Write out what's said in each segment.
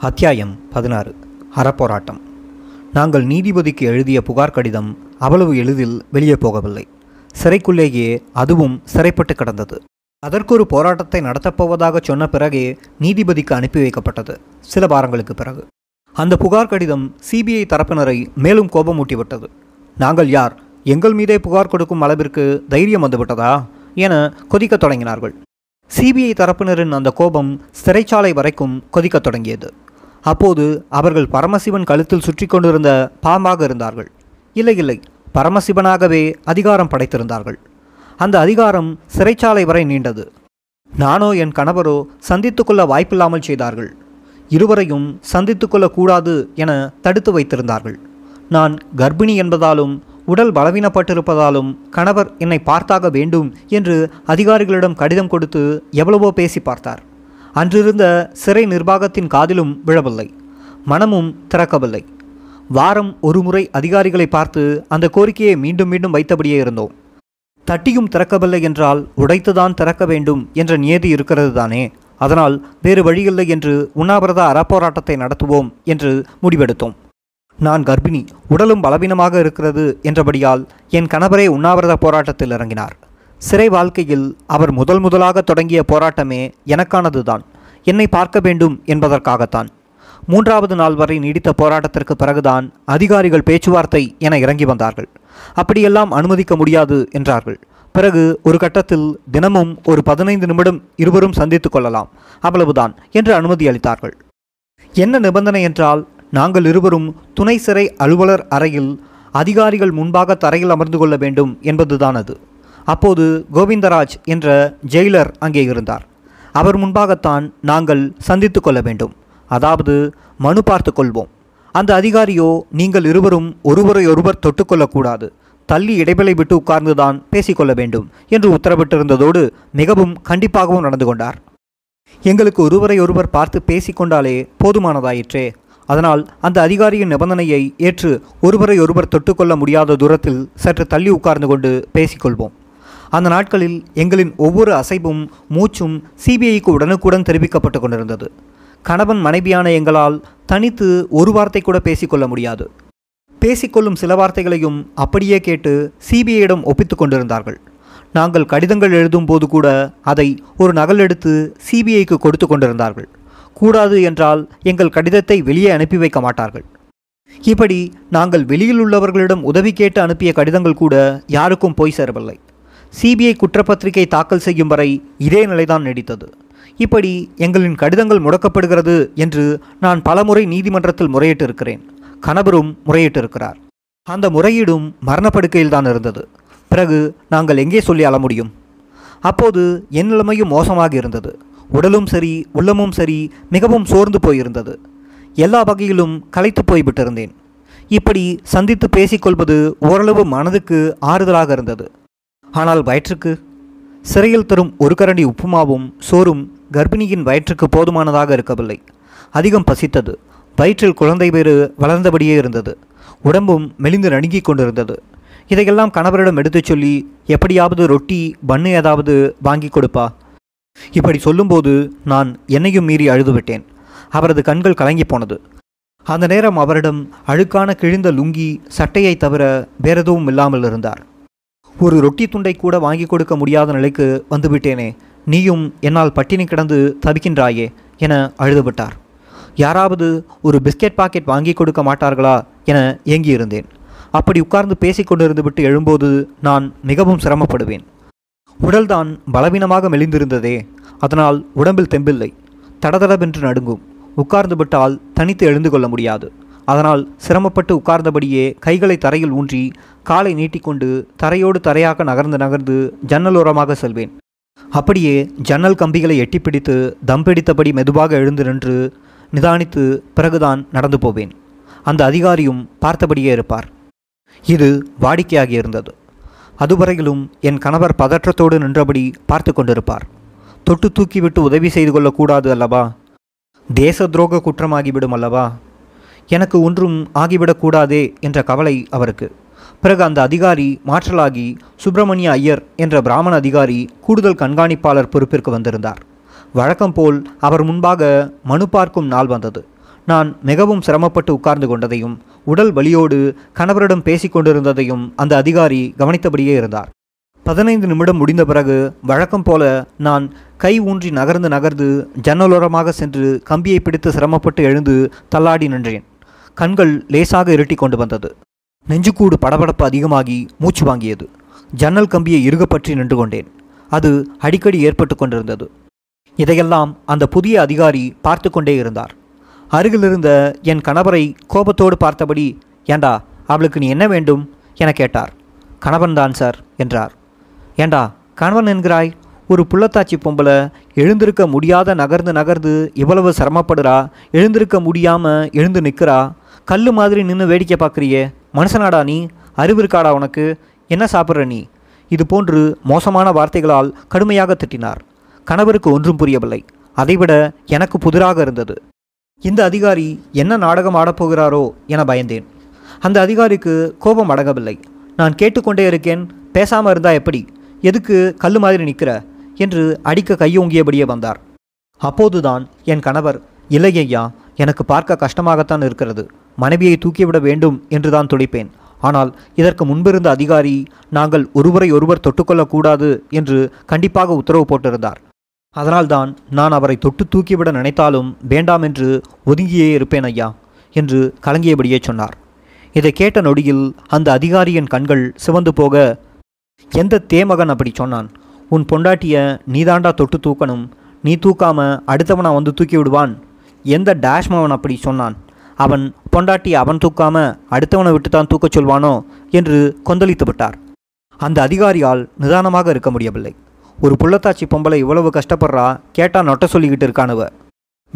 அத்தியாயம் பதினாறு. அறப்போராட்டம். நாங்கள் நீதிபதிக்கு எழுதிய புகார் கடிதம் அவ்வளவு எளிதில் வெளியே போகவில்லை. சிறைக்குள்ளேயே அதுவும் சிறைப்பட்டு கிடந்தது. அதற்கொரு போராட்டத்தை நடத்தப்போவதாக சொன்ன பிறகே நீதிபதிக்கு அனுப்பி வைக்கப்பட்டது சில வாரங்களுக்கு பிறகு. அந்த புகார் கடிதம் சிபிஐ தரப்பினரை மேலும் கோபமூட்டிவிட்டது. நாங்கள் யார்? எங்கள் மீதே புகார் கொடுக்கும் அளவிற்கு தைரியம் வந்துவிட்டதா? என கொதிக்கத் தொடங்கினார்கள். சிபிஐ தரப்பினரின் அந்த கோபம் சிறைச்சாலை வரைக்கும் கொதிக்கத் தொடங்கியது. அப்போது அவர்கள் பரமசிவன் கழுத்தில் சுற்றி கொண்டிருந்த பாம்பாக இருந்தார்கள். இல்லை இல்லை. பரமசிவனாகவே அதிகாரம் படைத்திருந்தார்கள். அந்த அதிகாரம் சிறைச்சாலை வரை நீண்டது. நானோ என் கணவரோ சந்தித்து கொள்ள வாய்ப்பில்லாமல் செய்தார்கள். இருவரையும் சந்தித்து கொள்ளக்கூடாது என தடுத்து வைத்திருந்தார்கள். நான் கர்ப்பிணி என்பதாலும் உடல் பலவீனப்பட்டிருப்பதாலும் கணவர் என்னை பார்த்தாக வேண்டும் என்று அதிகாரிகளிடம் கடிதம் கொடுத்து எவ்வளவோ பேசி பார்த்தார். அன்றிருந்த சிறை நிர்வாகத்தின் காதிலும் விழவில்லை. மனமும் திறக்கவில்லை. வாரம் ஒரு முறை அதிகாரிகளை பார்த்து அந்த கோரிக்கையை மீண்டும் மீண்டும் வைத்தபடியே இருந்தோம். தட்டியும் திறக்கவில்லை என்றால் உடைத்துதான் திறக்க வேண்டும் என்ற நியதி இருக்கிறது தானே அதனால் வேறு வழியில்லை என்று உண்ணாவிரத அறப்போராட்டத்தை நடத்துவோம் என்று முடிவெடுத்தோம். நான் கர்ப்பிணி உடலும் பலவீனமாக இருக்கிறது என்றபடியால் என் கணவரே உண்ணாவிரத போராட்டத்தில் இறங்கினார். சிறை வாழ்க்கையில் அவர் முதல் முதலாக தொடங்கிய போராட்டமே எனக்கானதுதான். என்னை பார்க்க வேண்டும் என்பதற்காகத்தான். மூன்றாவது நாள் வரை நீடித்த போராட்டத்திற்கு பிறகுதான் அதிகாரிகள் பேச்சுவார்த்தை என இறங்கி வந்தார்கள். அப்படியெல்லாம் அனுமதிக்க முடியாது என்றார்கள். பிறகு ஒரு கட்டத்தில் தினமும் ஒரு பதினைந்து நிமிடம் இருவரும் சந்தித்து கொள்ளலாம். அவ்வளவுதான் என்று அனுமதி அளித்தார்கள். என்ன நிபந்தனை என்றால் நாங்கள் இருவரும் துணை சிறை அலுவலர் அறையில் அதிகாரிகள் முன்பாக தரையில் அமர்ந்து கொள்ள வேண்டும் என்பதுதான் அது. அப்போது கோவிந்தராஜ் என்ற ஜெயிலர் அங்கே இருந்தார். அவர் முன்பாகத்தான் நாங்கள் சந்தித்து கொள்ள வேண்டும். அதாவது மனு பார்த்து கொள்வோம். அந்த அதிகாரியோ நீங்கள் இருவரும் ஒருவரை ஒருவர் தொட்டுக்கொள்ளக்கூடாது தள்ளி இடைவெளி விட்டு உட்கார்ந்துதான் பேசிக்கொள்ள வேண்டும் என்று உத்தரவிட்டிருந்ததோடு மிகவும் கண்டிப்பாகவும் நடந்து கொண்டார். எங்களுக்கு ஒருவரை ஒருவர் பார்த்து பேசிக்கொண்டாலே போதுமானதாயிற்றே. அதனால் அந்த அதிகாரியின் நிபந்தனையை ஏற்று ஒருவரை ஒருவர் தொட்டுக்கொள்ள முடியாத தூரத்தில் சற்று தள்ளி உட்கார்ந்து கொண்டு பேசிக்கொள்வோம் அந்த நாட்களில் எங்களின் ஒவ்வொரு அசைவும் மூச்சும் சிபிஐக்கு உடனுக்குடன் தெரிவிக்கப்பட்டு கொண்டிருந்தது. கணவன் மனைவியான எங்களால் தனித்து ஒரு வார்த்தை கூட பேசிக்கொள்ள முடியாது. பேசிக்கொள்ளும் சில வார்த்தைகளையும் அப்படியே கேட்டு சிபிஐயிடம் ஒப்பித்து கொண்டிருந்தார்கள். நாங்கள் கடிதங்கள் எழுதும் போது கூட அதை ஒரு நகல் எடுத்து சிபிஐக்கு கொடுத்து கொண்டிருந்தார்கள். கூடாது என்றால் எங்கள் கடிதத்தை வெளியே அனுப்பி வைக்க மாட்டார்கள். இப்படி நாங்கள் வெளியில் உள்ளவர்களிடம் உதவி கேட்டு அனுப்பிய கடிதங்கள் கூட யாருக்கும் போய் சேரவில்லை. சிபிஐ குற்றப்பத்திரிகை தாக்கல் செய்யும் வரை இதே நிலைதான் நீடித்தது. இப்படி எங்களின் கடிதங்கள் முடக்கப்படுகிறது என்று நான் பலமுறை நீதிமன்றத்தில் முறையிட்டிருக்கிறேன். கணவரும் முறையிட்டிருக்கிறார். அந்த முறையீடும் மரணப்படுக்கையில் தான் இருந்தது. பிறகு நாங்கள் எங்கே சொல்லி அள முடியும்? அப்போது என் நிலைமையும் மோசமாக இருந்தது. உடலும் சரி உள்ளமும் சரி மிகவும் சோர்ந்து போயிருந்தது. எல்லா வகையிலும் களைத்து போய்விட்டிருந்தேன். இப்படி சந்தித்து பேசிக்கொள்வது ஓரளவு மனதுக்கு ஆறுதலாக இருந்தது. ஆனால் வயிற்றுக்கு. சிறையில் தரும் ஒரு கரண்டி உப்புமாவும் சோறும் கர்ப்பிணியின் வயிற்றுக்கு போதுமானதாக இருக்கவில்லை. அதிகம் பசித்தது. வயிற்றில் குழந்தை வேறு வளர்ந்தபடியே இருந்தது. உடம்பும் மெலிந்து நடுங்கிக் கொண்டிருந்தது. இதையெல்லாம் கணவரிடம் எடுத்துச் சொல்லி எப்படியாவது ரொட்டி பண்ணு ஏதாவது வாங்கி கொடுப்பா. இப்படி சொல்லும்போது நான் என்னையும் மீறி அழுதுவிட்டேன். அவரது கண்கள் கலங்கி போனது. அந்த நேரம் அவரிடம் அழுக்கான கிழிந்த லுங்கி சட்டையை தவிர வேறெதுவும் இல்லாமல் இருந்தார். ஒரு ரொட்டி துண்டை கூட வாங்கி கொடுக்க முடியாத நிலைக்கு வந்துவிட்டேனே. நீயும் என்னால் பட்டினி கிடந்து தவிக்கின்றாயே என அழுதுபட்டார். யாராவது ஒரு பிஸ்கெட் பாக்கெட் வாங்கி கொடுக்க மாட்டார்களா என ஏங்கியிருந்தேன். அப்படி உட்கார்ந்து பேசிக்கொண்டிருந்து விட்டு எழும்போது நான் மிகவும் சிரமப்படுவேன். உடல்தான் பலவீனமாக மெலிந்திருந்ததே அதனால் உடம்பில் தெம்பில்லை. தடதடவென்று நடுங்கும். உட்கார்ந்து விட்டால் தனித்து எழுந்து கொள்ள முடியாது. அதனால் சிரமப்பட்டு உட்கார்ந்தபடியே கைகளை தரையில் ஊன்றி காலை நீட்டிக்கொண்டு தரையோடு தரையாக நகர்ந்து நகர்ந்து ஜன்னலோரமாக செல்வேன். அப்படியே ஜன்னல் கம்பிகளை எட்டிப்பிடித்து தம் பிடித்தபடி மெதுவாக எழுந்து நின்று நிதானித்து பிறகுதான் நடந்து போவேன். அந்த அதிகாரியும் பார்த்தபடியே இருப்பார். இது வாடிக்கையாகி இருந்தது. அதுவரையிலும் என் கணவர் பதற்றத்தோடு நின்றபடி பார்த்து கொண்டிருப்பார். தொட்டு தூக்கிவிட்டு உதவி செய்து கொள்ளக்கூடாது அல்லவா? தேச துரோக குற்றமாகிவிடும் அல்லவா? எனக்கு ஒன்றும் ஆகிவிடக்கூடாதே என்ற கவலை அவருக்கு. பிறகு அந்த அதிகாரி மாற்றலாகி சுப்பிரமணிய ஐயர் என்ற பிராமண அதிகாரி கூடுதல் கண்காணிப்பாளர் பொறுப்பிற்கு வந்திருந்தார். வழக்கம் போல் அவர் முன்பாக மனு பார்க்கும் நாள் வந்தது. நான் மிகவும் சிரமப்பட்டு உட்கார்ந்து கொண்டதையும் உடல் வலியோடு கணவரிடம் பேசிக் கொண்டிருந்ததையும் அந்த அதிகாரி கவனித்தபடியே இருந்தார். பதினைந்து நிமிடம் முடிந்த பிறகு வழக்கம் போல நான் கை ஊன்றி நகர்ந்து நகர்ந்து ஜன்னலோரமாக சென்று கம்பியை பிடித்து சிரமப்பட்டு எழுந்து தள்ளாடி நின்றேன். கண்கள் லேசாக இருட்டி கொண்டு வந்தது. நெஞ்சுக்கூடு படபடப்பு அதிகமாகி மூச்சு வாங்கியது. ஜன்னல் கம்பியை இறுகப்பற்றி நின்று கொண்டேன். அது அடிக்கடி ஏற்பட்டு கொண்டிருந்தது. இதையெல்லாம் அந்த புதிய அதிகாரி பார்த்து கொண்டே இருந்தார். அருகிலிருந்த என் கணவரை கோபத்தோடு பார்த்தபடி ஏண்டா அவளுக்கு நீ என்ன வேண்டும்? என கேட்டார். கணவன்தான் சார் என்றார். ஏண்டா கணவன் என்கிறாய்? ஒரு புள்ளத்தாச்சி பொம்பளை எழுந்திருக்க முடியாத நகர்ந்து நகர்ந்து இவ்வளவு சிரமப்படுறா? எழுந்திருக்க முடியாமல் எழுந்து நிற்கிறா? கல் மாதிரி நின்று வேடிக்கை பார்க்குறியே. மனுஷனாடா நீ? அறிவு இருக்காடா உனக்கு? என்ன சாப்பிட்ற நீ? இது போன்று மோசமான வார்த்தைகளால் கடுமையாக திட்டினார். கணவருக்கு ஒன்றும் புரியவில்லை. அதைவிட எனக்கு புதிராக இருந்தது. இந்த அதிகாரி என்ன நாடகம் ஆடப்போகிறாரோ என பயந்தேன். அந்த அதிகாரிக்கு கோபம் அடங்கவில்லை. நான் கேட்டுக்கொண்டே இருக்கேன். பேசாமல் இருந்தா எப்படி? எதுக்கு கல் மாதிரி நிற்கிற என்று அடிக்க கையோங்கியபடியே வந்தார். அப்போதுதான் என் கணவர் இல்லை ஐயா எனக்கு பார்க்க கஷ்டமாகத்தான் இருக்கிறது. மனைவியை தூக்கிவிட வேண்டும் என்றுதான் துடிப்பேன். ஆனால் இதற்கு முன்பிருந்த அதிகாரி நாங்கள் ஒருவரை ஒருவர் தொட்டுக்கொள்ளக்கூடாது என்று கண்டிப்பாக உத்தரவு போட்டிருந்தார். அதனால்தான் நான் அவரை தொட்டு தூக்கிவிட நினைத்தாலும் வேண்டாம் என்று ஒதுங்கியே இருப்பேன் ஐயா என்று கலங்கியபடியே சொன்னார். இதை கேட்ட நொடியில் அந்த அதிகாரியின் கண்கள் சிவந்து போக எந்த தேமகன் அப்படி சொன்னான்? உன் பொண்டாட்டிய நீதாண்டா தொட்டு தூக்கணும்? நீ தூக்காம அடுத்தவனா வந்து தூக்கி விடுவான்? எந்த டேஷ்மவன் அப்படி சொன்னான்? அவன் பொண்டாட்டி அவன் தூக்காம அடுத்தவனை விட்டு தான் தூக்கச் சொல்வானோ என்று கொந்தளித்து விட்டார். அந்த அதிகாரியால் நிதானமாக இருக்க முடியவில்லை. ஒரு புள்ளத்தாச்சி பொம்பளை இவ்வளவு கஷ்டப்படுறா கேட்டா நொட்ட சொல்லிக்கிட்டு இருக்கானுவ.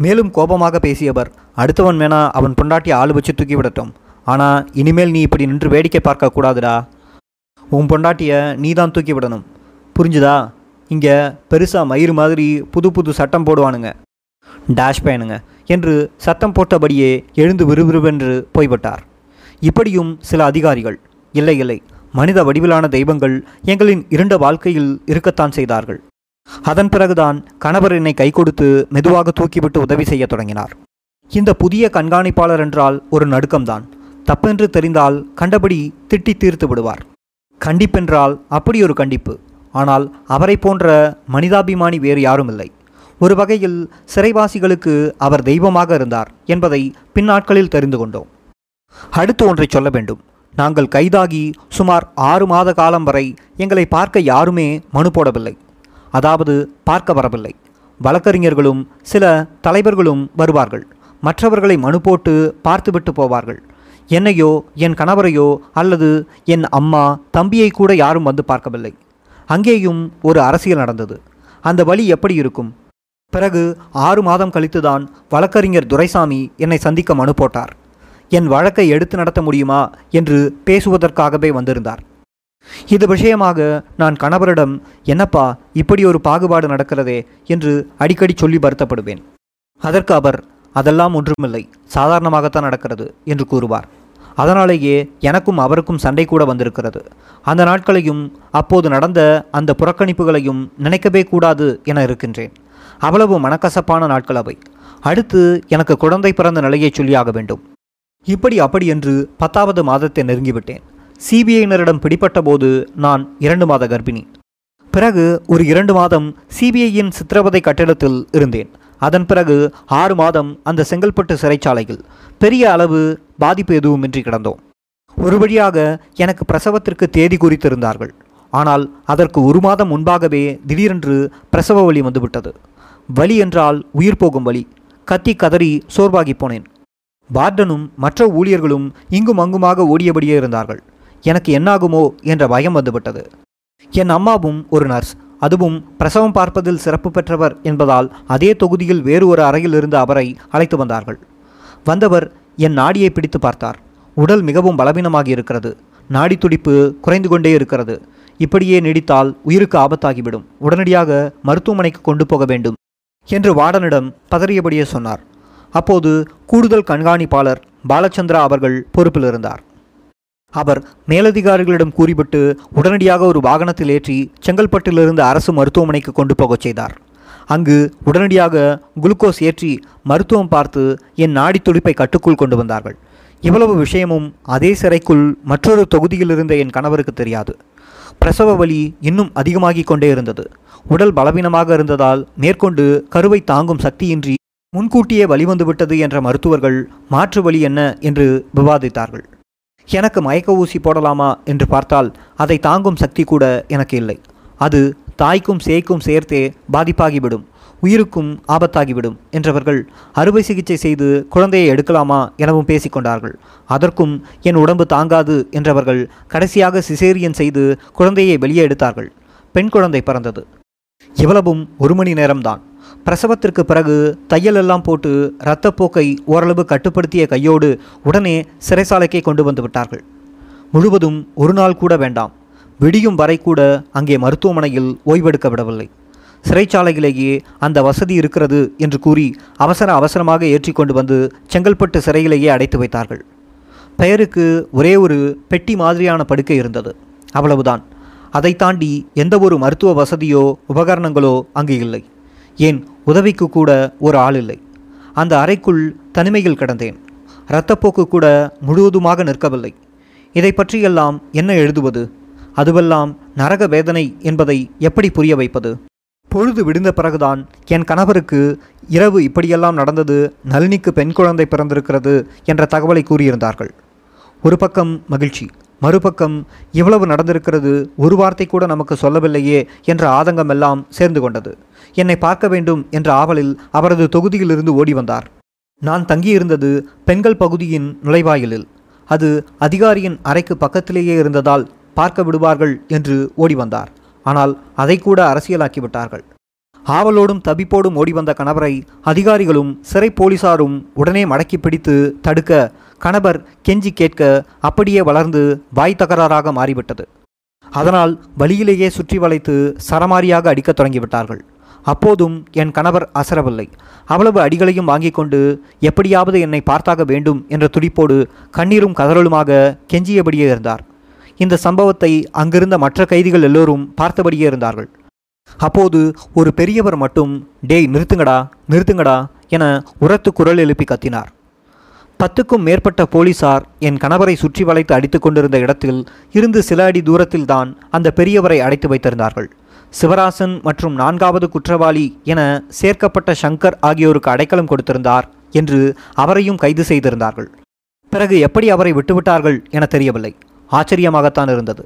மேலும் கோபமாக பேசியவர் அடுத்தவன் வேணா அவன் பொண்டாட்டி ஆளு வச்சு தூக்கி விடட்டும். ஆனால் இனிமேல் நீ இப்படி நின்று வேடிக்கை பார்க்க கூடாதுடா. உன் பொண்டாட்டியை நீ தான் தூக்கி விடணும். புரிஞ்சுதா? இங்கே பெருசாக மயிறு மாதிரி புது புது சட்டம் போடுவானுங்க. டேஷ் பயனுங்க. என்று சத்தம் போட்டபடியே எழுந்து விறுவிறுவென்று போய்விட்டார். இப்படியும் சில அதிகாரிகள் இல்லை இல்லை மனித வடிவிலான தெய்வங்கள் எங்களின் இருண்ட வாழ்க்கையில் இருக்கத்தான் செய்தார்கள். அதன் பிறகுதான் கணவர் என்னை கை கொடுத்து மெதுவாக தூக்கிவிட்டு உதவி செய்ய தொடங்கினார். இந்த புதிய கண்காணிப்பாளர் என்றால் ஒரு நடுக்கம்தான். தப்பென்று தெரிந்தால் கண்டபடி திட்டி தீர்த்து விடுவார். கண்டிப்பென்றால் அப்படி ஒரு கண்டிப்பு. ஆனால் அவரை போன்ற மனிதாபிமானி வேறு யாரும் இல்லை. ஒரு வகையில் சிறைவாசிகளுக்கு அவர் தெய்வமாக இருந்தார் என்பதை பின்னாட்களில் தெரிந்து கொண்டோம். அடுத்து ஒன்றை சொல்ல வேண்டும். நாங்கள் கைதாகி சுமார் ஆறு மாத காலம் வரை எங்களை பார்க்க யாருமே மனு போடவில்லை. அதாவது பார்க்க வரவில்லை. வழக்கறிஞர்களும் சில தலைவர்களும் வருவார்கள். மற்றவர்களை மனு போட்டு பார்த்துவிட்டு போவார்கள். என்னையோ என் கணவரையோ அல்லது என் அம்மா தம்பியை கூட யாரும் வந்து பார்க்கவில்லை. அங்கேயும் ஒரு அரசியல் நடந்தது. அந்த வழி எப்படி இருக்கும்? பிறகு ஆறு மாதம் கழித்துதான் வழக்கறிஞர் துரைசாமி என்னை சந்திக்க மனு போட்டார். என் வழக்கை எடுத்து நடத்த முடியுமா என்று பேசுவதற்காகவே வந்திருந்தார். இது விஷயமாக நான் கணவரிடம் என்னப்பா இப்படி ஒரு பாகுபாடு நடக்கிறதே என்று அடிக்கடி சொல்லி வருத்தப்படுவேன். அதற்கு அவர் அதெல்லாம் ஒன்றுமில்லை சாதாரணமாகத்தான் நடக்கிறது என்று கூறுவார். அதனாலேயே எனக்கும் அவருக்கும் சண்டை கூட வந்திருக்கிறது. அந்த நாட்களையும் அப்போது நடந்த அந்த புறக்கணிப்புகளையும் நினைக்கவே கூடாது என இருக்கின்றேன். அவ்வளவு மனக்கசப்பான நாட்கள் அவை. அடுத்து எனக்கு குழந்தை பிறந்த நிலையை சொல்லியாக வேண்டும். இப்படி அப்படி என்று பத்தாவது மாதத்தை நெருங்கிவிட்டேன். சிபிஐயினரிடம் பிடிப்பட்ட போது நான் இரண்டு மாத கர்ப்பிணி. பிறகு ஒரு இரண்டு மாதம் சிபிஐயின் சித்திரவதை கட்டிடத்தில் இருந்தேன். அதன் பிறகு ஆறு மாதம் அந்த செங்கல்பட்டு சிறைச்சாலையில் பெரிய அளவு பாதிப்பு எதுவுமின்றி கிடந்தோம். ஒரு வழியாக எனக்கு பிரசவத்திற்கு தேதி குறித்திருந்தார்கள். ஆனால் அதற்கு ஒரு மாதம் முன்பாகவே திடீரென்று பிரசவ வலி வந்துவிட்டது. வலி என்றால் உயிர் போகும் வலி. கத்தி கதறி சோர்வாகி போனேன். வார்டனும் மற்ற ஊழியர்களும் இங்கும் அங்குமாக ஓடியபடியே இருந்தார்கள். எனக்கு என்னாகுமோ என்ற பயம் வந்துவிட்டது. என் அம்மாவும் ஒரு நர்ஸ். அதுவும் பிரசவம் பார்ப்பதில் சிறப்பு பெற்றவர் என்பதால் அதே தொகுதியில் வேறு ஒரு அறையில் இருந்த அவரை அழைத்து வந்தார்கள். வந்தவர் என் நாடியை பிடித்து பார்த்தார். உடல் மிகவும் பலவீனமாகி இருக்கிறது. நாடி துடிப்பு குறைந்து கொண்டே இருக்கிறது. இப்படியே நீடித்தால் உயிருக்கு ஆபத்தாகிவிடும். உடனடியாக மருத்துவமனைக்கு கொண்டு போக வேண்டும். என்று வார்டனிடம் பதறியபடியே சொன்னார். அப்போது கூடுதல் கண்காணிப்பாளர் பாலச்சந்திரா அவர்கள் பொறுப்பில் இருந்தார் அவர் மேலதிகாரிகளிடம் கூறிவிட்டு உடனடியாக ஒரு வாகனத்தில் ஏற்றி செங்கல்பட்டிலிருந்து அரசு மருத்துவமனைக்கு கொண்டு போகச் செய்தார். அங்கு உடனடியாக குளுக்கோஸ் ஏற்றி மருத்துவம் பார்த்து என் நாடி துடிப்பை கட்டுக்குள் கொண்டு வந்தார்கள். இவ்வளவு விஷயமும் அதே சிறைக்குள் மற்றொரு தொகுதியில் இருந்த என் கணவருக்கு தெரியாது. பிரசவ வலி இன்னும் அதிகமாகிக் கொண்டே இருந்தது. உடல் பலவீனமாக இருந்ததால் மேற்கொண்டு கருவை தாங்கும் சக்தியின்றி முன்கூட்டியே வழிவந்துவிட்டது என்ற மருத்துவர்கள் மாற்று வழி என்ன என்று விவாதித்தார்கள். எனக்கு மயக்க ஊசி போடலாமா என்று பார்த்தால் அதை தாங்கும் சக்தி கூட எனக்கு இல்லை. அது தாய்க்கும் சேய்க்கும் சேர்த்தே பாதிப்பாகிவிடும் உயிருக்கும் ஆபத்தாகிவிடும் என்றவர்கள் அறுவை சிகிச்சை செய்து குழந்தையை எடுக்கலாமா எனவும் பேசிக்கொண்டார்கள். அதற்கும் என் உடம்பு தாங்காது என்றவர்கள் கடைசியாக சிசேரியன் செய்து குழந்தையை வெளியே எடுத்தார்கள். பெண் குழந்தை பிறந்தது. இவ்வளவும் ஒரு மணி நேரம்தான். பிரசவத்திற்கு பிறகு தையல் எல்லாம் போட்டு இரத்தப்போக்கை ஓரளவு கட்டுப்படுத்திய கையோடு உடனே சிறைசாலைக்கே கொண்டு வந்து விட்டார்கள். முழுவதும் ஒரு நாள் கூட வேண்டாம். விடியும் வரை கூட அங்கே மருத்துவமனையில் ஓய்வெடுக்க விடவில்லை. சிறைச்சாலையிலேயே அந்த வசதி இருக்கிறது என்று கூறி அவசர அவசரமாக ஏற்றிக்கொண்டு வந்து செங்கல்பட்டு சிறையிலேயே அடைத்து வைத்தார்கள். பெயருக்கு ஒரே ஒரு பெட்டி மாதிரியான படுக்கை இருந்தது. அவ்வளவுதான். அதை தாண்டி எந்த ஒரு மருத்துவ வசதியோ உபகரணங்களோ அங்கு இல்லை. ஏன்? உதவிக்கு கூட ஒரு ஆள் இல்லை. அந்த அறைக்குள் தனிமையில் கிடந்தேன். இரத்தப்போக்கு கூட முழுவதுமாக நிற்கவில்லை. இதை பற்றியெல்லாம் என்ன எழுதுவது? அதுவெல்லாம் நரக வேதனை என்பதை எப்படி புரிய வைப்பது? பொழுது விடிந்த பிறகுதான் என் கணவருக்கு இரவு இப்படியெல்லாம் நடந்தது நளினிக்கு பெண் குழந்தை பிறந்திருக்கிறது என்ற தகவலை கூறியிருந்தார்கள். ஒரு பக்கம் மகிழ்ச்சி மறுபக்கம் இவ்வளவு நடந்திருக்கிறது ஒரு வார்த்தை கூட நமக்கு சொல்லவில்லையே என்ற ஆதங்கம் எல்லாம் சேர்ந்து கொண்டது. என்னை பார்க்க வேண்டும் என்ற ஆவலில் அவரது தொகுதியிலிருந்து ஓடி வந்தார். நான் தங்கியிருந்தது பெண்கள் பகுதியின் நுழைவாயிலில். அது அதிகாரியின் அறைக்கு பக்கத்திலேயே இருந்ததால் பார்க்க விடுவார்கள் என்று ஓடி வந்தார். ஆனால் அதை கூட அரசியலாக்கிவிட்டார்கள். ஆவலோடும் தபிப்போடும் ஓடி வந்த கணவரை அதிகாரிகளும் சிறை போலீசாரும் உடனே மடக்கி பிடித்து தடுக்க கணவர் கெஞ்சி கேட்க அப்படியே வளர்ந்து வாய் தகராறாக மாறிவிட்டது. அதனால் வழியிலேயே சுற்றி வளைத்து சரமாரியாக அடிக்கத் தொடங்கிவிட்டார்கள். அப்போதும் என் கணவர் அசரவில்லை. அவ்வளவு அடிகளையும் வாங்கிக் கொண்டு எப்படியாவது என்னை பார்த்தாக வேண்டும் என்ற துடிப்போடு கண்ணீரும் கதறலுமாக கெஞ்சியபடியே இருந்தார். இந்த சம்பவத்தை அங்கிருந்த மற்ற கைதிகள் எல்லோரும் பார்த்தபடியே இருந்தார்கள். அப்போது ஒரு பெரியவர் மட்டும் டேய் நிறுத்துங்கடா நிறுத்துங்கடா என உரத்து குரல் எழுப்பி கத்தினார். பத்துக்கும் மேற்பட்ட போலீசார் என் கணவரை சுற்றி வளைத்து அடித்து கொண்டிருந்த இடத்தில் இருந்து சில அடி தூரத்தில்தான் அந்த பெரியவரை அடைத்து வைத்திருந்தார்கள். சிவராசன் மற்றும் நான்காவது குற்றவாளி என சேர்க்கப்பட்ட சங்கர் ஆகியோருக்கு அடைக்கலம் கொடுத்திருந்தார் என்று அவரையும் கைது செய்திருந்தார்கள். பிறகு எப்படி அவரை விட்டுவிட்டார்கள் என தெரியவில்லை. ஆச்சரியமாகத்தான் இருந்தது.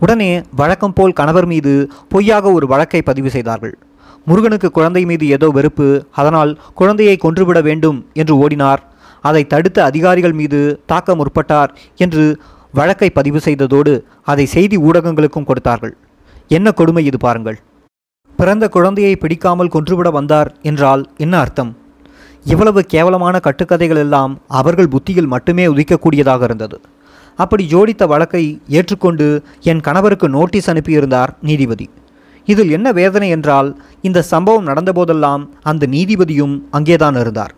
உடனே வழக்கம் போல் கணவர் மீது பொய்யாக ஒரு வழக்கை பதிவு செய்தார்கள். முருகனுக்கு குழந்தை மீது ஏதோ வெறுப்பு அதனால் குழந்தையை கொன்றுவிட வேண்டும் என்று ஓடினார் அதை தடுத்த அதிகாரிகள் மீது தாக்க முற்பட்டார் என்று வழக்கை பதிவு செய்ததோடு அதை செய்தி ஊடகங்களுக்கும் கொடுத்தார்கள். என்ன கொடுமை இது பாருங்கள். பிறந்த குழந்தையை பிடிக்காமல் கொன்றுவிட வந்தார் என்றால் என்ன அர்த்தம்? இவ்வளவு கேவலமான கட்டுக்கதைகள் எல்லாம் அவர்கள் புத்தியில் மட்டுமே உதிக்கக்கூடியதாக இருந்தது. அப்படி ஜோடித்த வழக்கை ஏற்றுக்கொண்டு என் கணவருக்கு நோட்டீஸ் அனுப்பியிருந்தார் நீதிபதி. இதில் என்ன வேதனை என்றால் இந்த சம்பவம் நடந்தபோதெல்லாம் அந்த நீதிபதியும் அங்கேதான் இருந்தார்.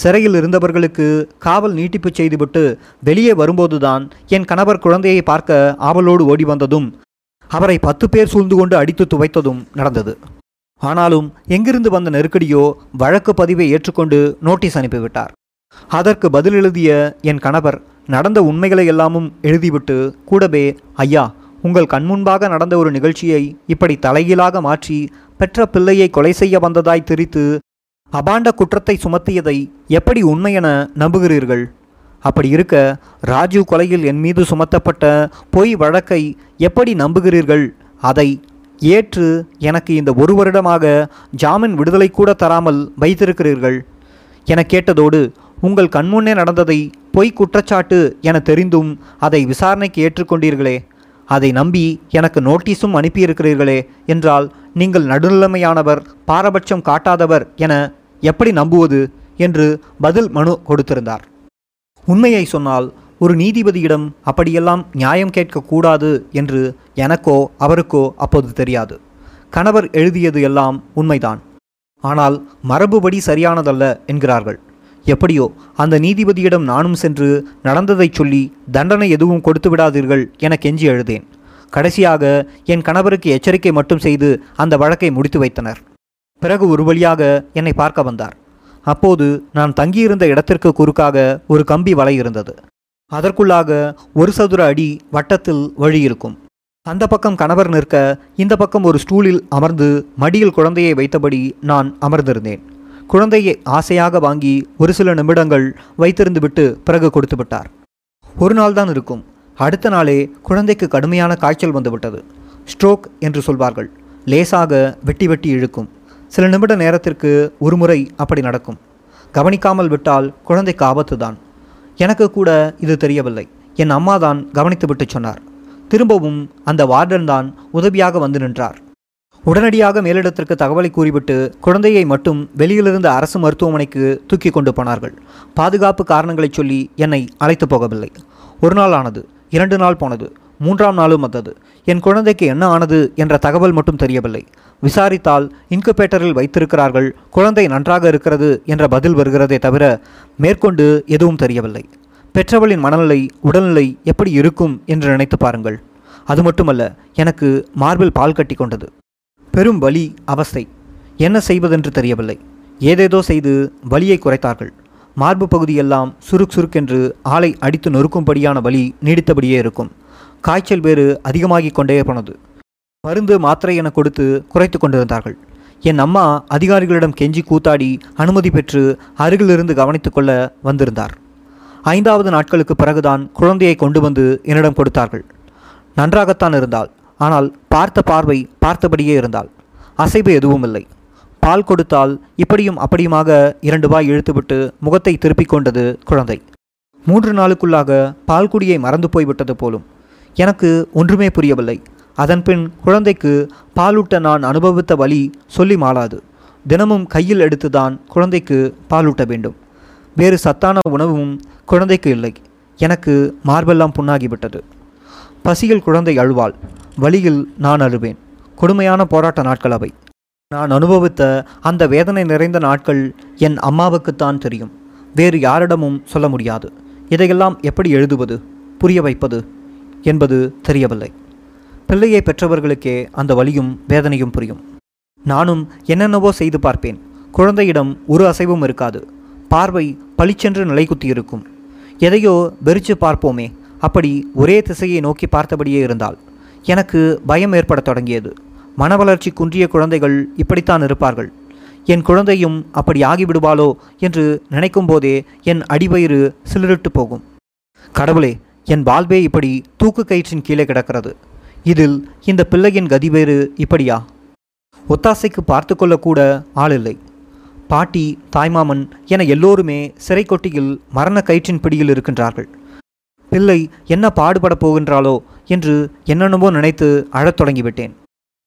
சிறையில் இருந்தவர்களுக்கு காவல் நீட்டிப்பு செய்துவிட்டு வெளியே வரும்போதுதான் என் கணவர் குழந்தையை பார்க்க ஆவலோடு ஓடி வந்ததும் அவரை பத்து பேர் சூழ்ந்து கொண்டு அடித்து துவைத்ததும் நடந்தது. ஆனாலும் எங்கிருந்து வந்த நெருக்கடியோ வழக்கு பதிவை ஏற்றுக்கொண்டு நோட்டீஸ் அனுப்பிவிட்டார். அதற்கு பதில் எழுதிய என் கணவர் நடந்த உண்மைகளை எல்லாமும் எழுதிவிட்டு கூடவே ஐயா உங்கள் கண்முன்பாக நடந்த ஒரு நிகழ்ச்சியை இப்படி தலைகீழாக மாற்றி பெற்ற பிள்ளையை கொலை செய்ய வந்ததாய் திரித்து அபாண்ட குற்றத்தை சுமத்தியதை எப்படி உண்மையென நம்புகிறீர்கள்? அப்படி இருக்க ராஜீவ் கொலையில் என் மீது சுமத்தப்பட்ட பொய் வழக்கை எப்படி நம்புகிறீர்கள்? அதை ஏற்று எனக்கு இந்த ஒரு வருடமாக ஜாமீன் விடுதலை கூட தராமல் வைத்திருக்கிறீர்கள். என கேட்டதோடு உங்கள் கண்முன்னே நடந்ததை பொய் குற்றச்சாட்டு என தெரிந்தும் அதை விசாரணைக்கு ஏற்றுக்கொண்டீர்களே. அதை நம்பி எனக்கு நோட்டீஸும் அனுப்பியிருக்கிறீர்களே என்றால் நீங்கள் நடுநிலைமையானவர் பாரபட்சம் காட்டாதவர் என எப்படி நம்புவது என்று பதில் மனு கொடுத்திருந்தார். உண்மையை சொன்னால் ஒரு நீதிபதியிடம் அப்படியெல்லாம் நியாயம் கேட்கக்கூடாது என்று எனக்கோ அவருக்கோ அப்போது தெரியாது. கணவர் எழுதியது எல்லாம் உண்மைதான். ஆனால் மரபுபடி சரியானதல்ல என்கிறார்கள். எப்படியோ அந்த நீதிபதியிடம் நானும் சென்று நடந்ததைச் சொல்லி தண்டனை எதுவும் கொடுத்து விடாதீர்கள் என கெஞ்சி எழுதேன். கடைசியாக என் கணவருக்கு எச்சரிக்கை மட்டும் செய்து அந்த வழக்கை முடித்து வைத்தனர். பிறகு ஒரு வழியாக என்னை பார்க்க வந்தார். அப்போது நான் தங்கியிருந்த இடத்திற்கு குறுக்காக ஒரு கம்பி வலை இருந்தது. அதற்குள்ளாக ஒரு சதுர அடி வட்டத்தில் வழி இருக்கும். அந்த பக்கம் கணவர் நிற்க இந்த பக்கம் ஒரு ஸ்டூலில் அமர்ந்து மடியில் குழந்தையை வைத்தபடி நான் அமர்ந்திருந்தேன். குழந்தையை ஆசையாக வாங்கி ஒரு சில நிமிடங்கள் வைத்திருந்து விட்டு பிறகு கொடுத்து விட்டார். ஒரு நாள் தான் இருக்கும். அடுத்த நாளே குழந்தைக்கு கடுமையான காய்ச்சல் வந்துவிட்டது. ஸ்ட்ரோக் என்று சொல்வார்கள். லேசாக வெட்டி வெட்டி இழுக்கும். சில நிமிட நேரத்திற்கு ஒரு முறை அப்படி நடக்கும். கவனிக்காமல் விட்டால் குழந்தைக்கு ஆபத்து தான் எனக்கு கூட இது தெரியவில்லை. என் அம்மா தான் கவனித்து விட்டு சொன்னார். திரும்பவும் அந்த வார்டன் தான் உதவியாக வந்து நின்றார். உடனடியாக மேலிடத்திற்கு தகவலை கூறிவிட்டு குழந்தையை மட்டும் வெளியிலிருந்த அரசு மருத்துவமனைக்கு தூக்கி கொண்டு போனார்கள். பாதுகாப்பு காரணங்களை சொல்லி என்னை அழைத்து போகவில்லை. ஒரு நாள் ஆனது இரண்டு நாள் போனது மூன்றாம் நாளும் வந்தது. என் குழந்தைக்கு என்ன ஆனது என்ற தகவல் மட்டும் தெரியவில்லை. விசாரித்தால் இன்குபேட்டரில் வைத்திருக்கிறார்கள். குழந்தை நன்றாக இருக்கிறது என்ற பதில் வருகிறதே தவிர மேற்கொண்டு எதுவும் தெரியவில்லை. பெற்றவளின் மனநிலை உடல்நிலை எப்படி இருக்கும் என்று நினைத்து பாருங்கள். அது மட்டுமல்ல எனக்கு மார்பில் பால் கட்டி கொண்டது. பெரும் வலி அவஸ்தை. என்ன செய்வதென்று தெரியவில்லை. ஏதேதோ செய்து வலியை குறைத்தார்கள். மார்பு பகுதியெல்லாம் சுருக் சுருக்கென்று ஆளை அடித்து நொறுக்கும்படியான வலி நீடித்தபடியே இருக்கும். காய்ச்சல் வேறு அதிகமாகிக் கொண்டே போனது. மருந்து மாத்திரை என கொடுத்து குறைத்து கொண்டிருந்தார்கள். என் அம்மா அதிகாரிகளிடம் கெஞ்சி கூத்தாடி அனுமதி பெற்று அருகிலிருந்து கவனித்து கொள்ள வந்திருந்தார். ஐந்தாவது நாட்களுக்கு பிறகுதான் குழந்தையை கொண்டு வந்து என்னிடம் கொடுத்தார்கள். நன்றாகத்தான் இருந்தாள். ஆனால் பார்த்த பார்வை பார்த்தபடியே இருந்தாள். அசைவு எதுவும் இல்லை. பால் கொடுத்தால் இப்படியும் அப்படியுமாக இரண்டு வாய் இழுத்துவிட்டு முகத்தை திருப்பிக் கொண்டது குழந்தை. மூன்று நாளுக்குள்ளாக பால்குடியை மறந்து போய்விட்டது போலும். எனக்கு ஒன்றுமே புரியவில்லை. அதன்பின் குழந்தைக்கு பாலூட்ட நான் அனுபவித்த வழி சொல்லி மாளாது. தினமும் கையில் எடுத்துதான் குழந்தைக்கு பாலூட்ட வேண்டும். வேறு சத்தான உணவும் குழந்தைக்கு இல்லை. எனக்கு மார்பெல்லாம் புண்ணாகிவிட்டது. பசியில் குழந்தை அழுவாள். வழியில் நான் அழுவேன். கொடுமையான போராட்ட நாட்கள் அவை. நான் அனுபவித்த அந்த வேதனை நிறைந்த நாட்கள் என் அம்மாவுக்குத்தான் தெரியும். வேறு யாரிடமும் சொல்ல முடியாது. இதையெல்லாம் எப்படி எழுதுவது புரிய வைப்பது என்பது தெரியவில்லை. பிள்ளையை பெற்றவர்களுக்கே அந்த வலியும் வேதனையும் புரியும். நானும் என்னென்னவோ செய்து பார்ப்பேன். குழந்தையிடம் ஒரு அசைவும் இருக்காது. பார்வை பளிச்சென்று நிலைக்குத்தி இருக்கும் எதையோ வெறிச்சு பார்ப்போமே. அப்படி ஒரே திசையை நோக்கி பார்த்தபடியே இருந்தால் எனக்கு பயம் ஏற்படத் தொடங்கியது. மனவளர்ச்சி குன்றிய குழந்தைகள் இப்படித்தான் இருப்பார்கள். என் குழந்தையும் அப்படி ஆகிவிடுவாளோ என்று நினைக்கும் போதே என் அடிவயிறு சிலிரிட்டு போகும். கடவுளே என் வாழ்வே இப்படி தூக்கு கயிற்றின் கீழே கிடக்கிறது. இதில் இந்த பிள்ளையின் கதி வேறு இப்படியா? ஒத்தாசைக்கு பார்த்து கொள்ளக்கூட ஆள் இல்லை பாட்டி தாய்மாமன் என எல்லோருமே சிறை கொட்டியில் மரண கயிற்றின் பிடியில் இருக்கின்றார்கள். பிள்ளை என்ன பாடுபடப் போகின்றாளோ என்று என்னென்னவோ நினைத்து அழத் தொடங்கிவிட்டேன்.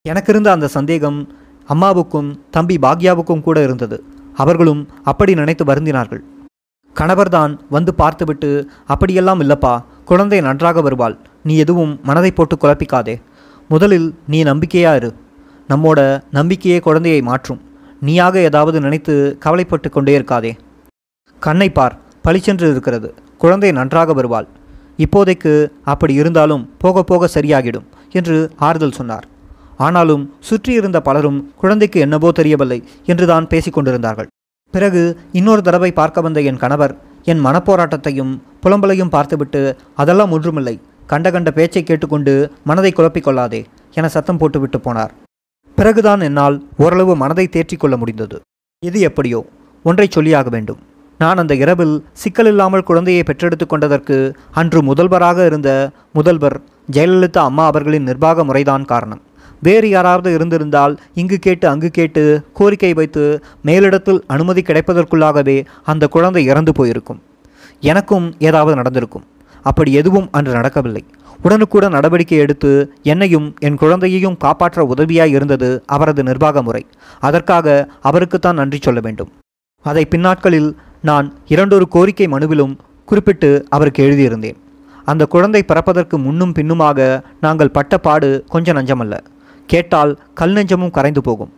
எனக்கிருந்த அந்த சந்தேகம் அம்மாவுக்கும் தம்பி பாக்யாவுக்கும் கூட இருந்தது. அவர்களும் அப்படி நினைத்து வருந்தினார்கள். கணவர்தான் வந்து பார்த்துவிட்டு அப்படியெல்லாம் இல்லப்பா குழந்தை நன்றாக வருவாள். நீ எதுவும் மனதை போட்டு குழப்பிக்காதே. முதலில் நீ நம்பிக்கையாக இரு. நம்மோட நம்பிக்கையே குழந்தையை மாற்றும். நீயாக ஏதாவது நினைத்து கவலைப்பட்டு கொண்டே இருக்காதே. கண்ணை பார். பளிச்சென்று இருக்கிறது. குழந்தை நன்றாக வருவாள். இப்போதைக்கு அப்படி இருந்தாலும் போக போக சரியாகிடும் என்று ஆறுதல் சொன்னார். ஆனாலும் சுற்றியிருந்த பலரும் குழந்தைக்கு என்னவோ தெரியவில்லை என்றுதான் பேசிக்கொண்டிருந்தார்கள் பிறகு இன்னொரு தடவை பார்க்க வந்த என் கணவர் என் மனப்போராட்டத்தையும் புலம்பலையும் பார்த்துவிட்டு அதெல்லாம் ஒன்றுமில்லை. கண்ட கண்ட பேச்சை கேட்டுக்கொண்டு மனதை குழப்பிக்கொள்ளாதே என சத்தம் போட்டுவிட்டு போனார். பிறகுதான் என்னால் ஓரளவு மனதை தேற்றிக் கொள்ள முடிந்தது. இது எப்படியோ? ஒன்றை சொல்லியாக வேண்டும். நான் அந்த இரவில் சிக்கலில்லாமல் குழந்தையை பெற்றெடுத்து கொண்டதற்கு அன்று முதல்வராக இருந்த முதல்வர் ஜெயலலிதா அம்மா அவர்களின் நிர்வாக முறைதான் காரணம். வேறு யாராவது இருந்திருந்தால் இங்கு கேட்டு அங்கு கேட்டு கோரிக்கை வைத்து மேலிடத்தில் அனுமதி கிடைப்பதற்குள்ளாகவே அந்த குழந்தை இறந்து போயிருக்கும். எனக்கும் ஏதாவது நடந்திருக்கும். அப்படி எதுவும் அன்று நடக்கவில்லை. உடனுக்குடன் நடவடிக்கை எடுத்து என்னையும் என் குழந்தையையும் காப்பாற்ற உதவியாய் இருந்தது அவரது நிர்வாக முறை அதற்காக அவருக்குத்தான் நன்றி சொல்ல வேண்டும். அதை பின்னாட்களில் நான் இரண்டொரு கோரிக்கை மனுவிலும் குறிப்பிட்டு அவருக்கு எழுதியிருந்தேன். அந்த குழந்தை பிறப்பதற்கு முன்னும் பின்னுமாக நாங்கள் பட்ட பாடு கொஞ்சம் நஞ்சமல்ல. கேட்டால் கல் நெஞ்சமும் கரைந்து போகும்.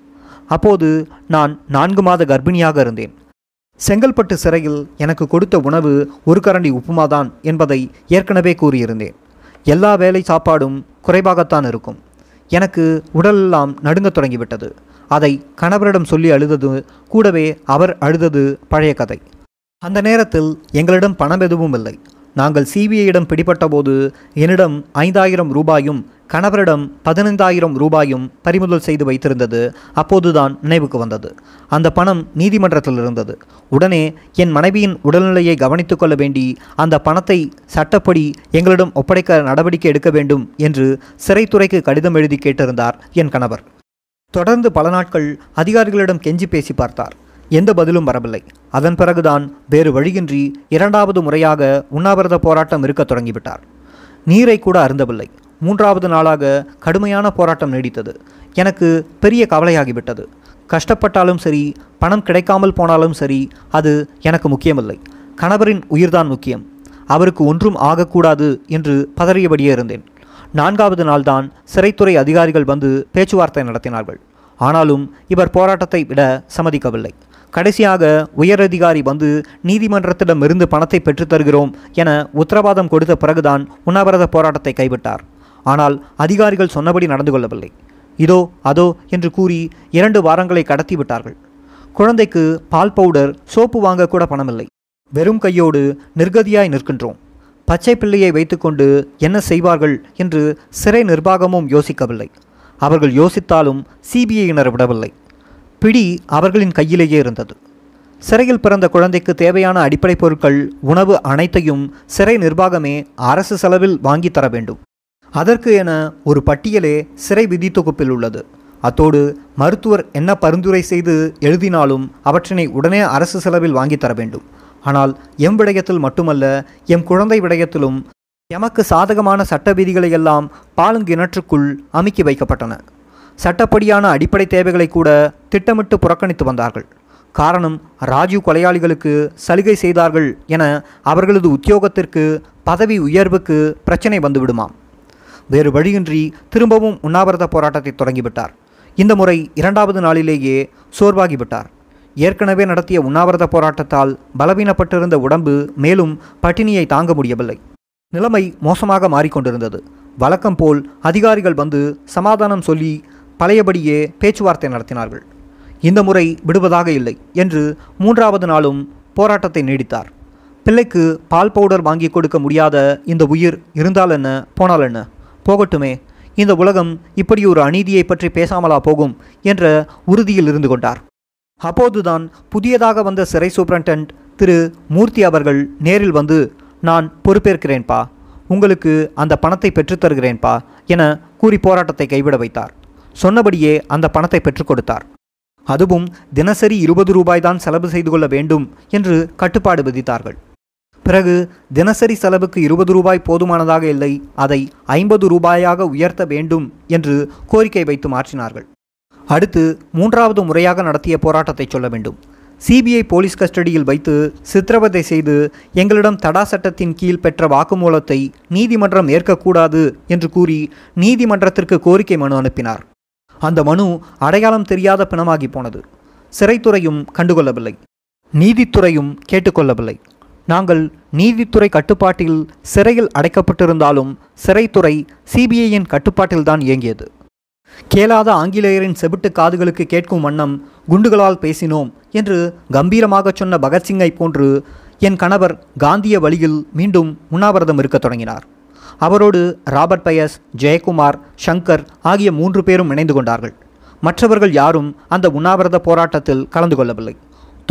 அப்போது நான் நான்கு மாத கர்ப்பிணியாக இருந்தேன். செங்கல்பட்டு சிறையில் எனக்கு கொடுத்த உணவு ஒரு கரண்டி உப்புமாதான் என்பதை ஏற்கனவே கூறியிருந்தேன். எல்லா வேலை சாப்பாடும் குறைவாகத்தான் இருக்கும். எனக்கு உடலெல்லாம் நடுங்கத் தொடங்கிவிட்டது. அதை கணவரிடம் சொல்லி அழுதது கூடவே அவர் அழுதது பழைய கதை. அந்த நேரத்தில் எங்களிடம் பணம் எதுவும் இல்லை. நாங்கள் சிபிஐயிடம் பிடிபட்டபோது என்னிடம் ஐந்தாயிரம் ரூபாயும் கணவரிடம் பதினைந்தாயிரம் ரூபாயும் பறிமுதல் செய்து வைத்திருந்தது. அப்போதுதான் நினைவுக்கு வந்தது. அந்த பணம் நீதிமன்றத்தில் இருந்தது. உடனே என் மனைவியின் உடல்நிலையை கவனித்து கொள்ள வேண்டி அந்த பணத்தை சட்டப்படி எங்களிடம் ஒப்படைக்க நடவடிக்கை எடுக்க வேண்டும் என்று சிறைத்துறைக்கு கடிதம் எழுதி கேட்டிருந்தார் என் கணவர். தொடர்ந்து பல நாட்கள் அதிகாரிகளிடம் கெஞ்சி பேசி பார்த்தார். எந்த பதிலும் வரவில்லை. அதன் பிறகுதான் வேறு வழியின்றி இரண்டாவது முறையாக உண்ணாவிரத போராட்டம் இருக்க தொடங்கிவிட்டார். நீரை கூட அருந்தவில்லை. மூன்றாவது நாளாக கடுமையான போராட்டம் நீடித்தது. எனக்கு பெரிய கவலையாகிவிட்டது. கஷ்டப்பட்டாலும் சரி பணம் கிடைக்காமல் போனாலும் சரி அது எனக்கு முக்கியமில்லை. கணவரின் உயிர்தான் முக்கியம். அவருக்கு ஒன்றும் ஆகக்கூடாது என்று பதறியபடியே இருந்தேன். நான்காவது நாள்தான் சிறைத்துறை அதிகாரிகள் வந்து பேச்சுவார்த்தை நடத்தினார்கள். ஆனாலும் இவர் போராட்டத்தை விட சம்மதிக்கவில்லை. கடைசியாக உயரதிகாரி வந்து நீதிமன்றத்திடமிருந்து பணத்தை பெற்றுத் தருகிறோம் என உத்தரவாதம் கொடுத்த பிறகுதான் உண்ணாவிரத போராட்டத்தை கைவிட்டார். ஆனால் அதிகாரிகள் சொன்னபடி நடந்து கொள்ளவில்லை இதோ அதோ என்று கூறி இரண்டு வாரங்களை கடத்தி விட்டார்கள். குழந்தைக்கு பால் பவுடர் சோப்பு வாங்க கூட பணமில்லை. வெறும் கையோடு நிர்கதியாய் நிற்கின்றோம். பச்சை பிள்ளையை வைத்துக்கொண்டு என்ன செய்வார்கள் என்று சிறை நிர்வாகமும் யோசிக்கவில்லை. அவர்கள் யோசித்தாலும் சிபிஐயினர் விடவில்லை. பிடி அவர்களின் கையிலேயே இருந்தது. சிறையில் பிறந்த குழந்தைக்கு தேவையான அடிப்படை பொருட்கள் உணவு அனைத்தையும் சிறை நிர்வாகமே அரசு செலவில் வாங்கி தர வேண்டும். அதற்கு என ஒரு பட்டியலே சிறை விதி தொகுப்பில் உள்ளது. அத்தோடு மருத்துவர் என்ன பரிந்துரை செய்து எழுதினாலும் அவற்றினை உடனே அரசு செலவில் வாங்கி தர வேண்டும். ஆனால் எம் விடயத்தில் மட்டுமல்ல எம் குழந்தை விடயத்திலும் எமக்கு சாதகமான சட்ட விதிகளையெல்லாம் பாலுங்கிணற்றுக்குள் அமுக்கி வைக்கப்பட்டன. சட்டப்படியான அடிப்படை தேவைகளை கூட திட்டமிட்டு புறக்கணித்து வந்தார்கள். காரணம் ராஜீவ் கொலையாளிகளுக்கு சலுகை செய்தார்கள் என அவர்களது உத்தியோகத்திற்கு பதவி உயர்வுக்கு பிரச்சனை வந்துவிடுமாம். வேறு வழியின்றி திரும்பவும் உண்ணாவிரத போராட்டத்தை தொடங்கிவிட்டார். இந்த முறை இரண்டாவது நாளிலேயே சோர்வாகிவிட்டார். ஏற்கனவே நடத்திய உண்ணாவிரத போராட்டத்தால் பலவீனப்பட்டிருந்த உடம்பு மேலும் பட்டினியை தாங்க முடியவில்லை. நிலைமை மோசமாக மாறிக்கொண்டிருந்தது. வழக்கம் போல் அதிகாரிகள் வந்து சமாதானம் சொல்லி பழையபடியே பேச்சுவார்த்தை நடத்தினார்கள். இந்த முறை விடுவதாக இல்லை என்று மூன்றாவது நாளும் போராட்டத்தை நீடித்தார். பிள்ளைக்கு பால் பவுடர் வாங்கி கொடுக்க முடியாத இந்த உயிர் இருந்தால் என்ன போனால் என்ன போகட்டுமே. இந்த உலகம் இப்படி ஒரு அநீதியை பற்றி பேசாமலா போகும் என்ற உறுதியில் இருந்து கொண்டார். அப்போதுதான் புதியதாக வந்த சிறை சூப்பரண்டன்ட் திரு. மூர்த்தி அவர்கள் நேரில் வந்து நான் பொறுப்பேற்கிறேன்பா. உங்களுக்கு அந்த பணத்தை பெற்றுத்தருகிறேன்பா என கூறி போராட்டத்தை கைவிட வைத்தார். சொன்னபடியே அந்த பணத்தை பெற்றுக் கொடுத்தார். அதுவும் தினசரி இருபது ரூபாய் தான் செலவு செய்து கொள்ள வேண்டும் என்று கட்டுப்பாடு விதித்தார்கள். பிறகு தினசரி செலவுக்கு இருபது ரூபாய் போதுமானதாக இல்லை அதை ஐம்பது ரூபாயாக உயர்த்த வேண்டும் என்று கோரிக்கை வைத்து மாற்றினார்கள். அடுத்து மூன்றாவது முறையாக நடத்திய போராட்டத்தை சொல்ல வேண்டும். சிபிஐ போலீஸ் கஸ்டடியில் வைத்து சித்திரவதை செய்து எங்களிடம் தடா சட்டத்தின் கீழ் பெற்ற வாக்குமூலத்தை நீதிமன்றம் ஏற்கக்கூடாது என்று கூறி நீதிமன்றத்திற்கு கோரிக்கை மனு அனுப்பினார். அந்த மனு அடையாளம் தெரியாத பிணமாகி போனது. சிறைத்துறையும் கண்டுகொள்ளவில்லை. நீதித்துறையும் கேட்டுக்கொள்ளவில்லை. நாங்கள் நீதித்துறை கட்டுப்பாட்டில் சிறையில் அடைக்கப்பட்டிருந்தாலும் சிறைத்துறை சிபிஐயின் கட்டுப்பாட்டில்தான் இயங்கியது. கேளாத ஆங்கிலேயரின் செவிட்டு காதுகளுக்கு கேட்கும் வண்ணம் குண்டுகளால் பேசினோம் என்று கம்பீரமாகச் சொன்ன பகத்சிங்கை போன்று என் கணவர் காந்திய வழியில் மீண்டும் உண்ணாவிரதம் இருக்கத் தொடங்கினார். அவரோடு ராபர்ட் பயஸ் ஜெயக்குமார் ஷங்கர் ஆகிய மூன்று பேரும் இணைந்து கொண்டார்கள். மற்றவர்கள் யாரும் அந்த உண்ணாவிரத போராட்டத்தில் கலந்து கொள்ளவில்லை.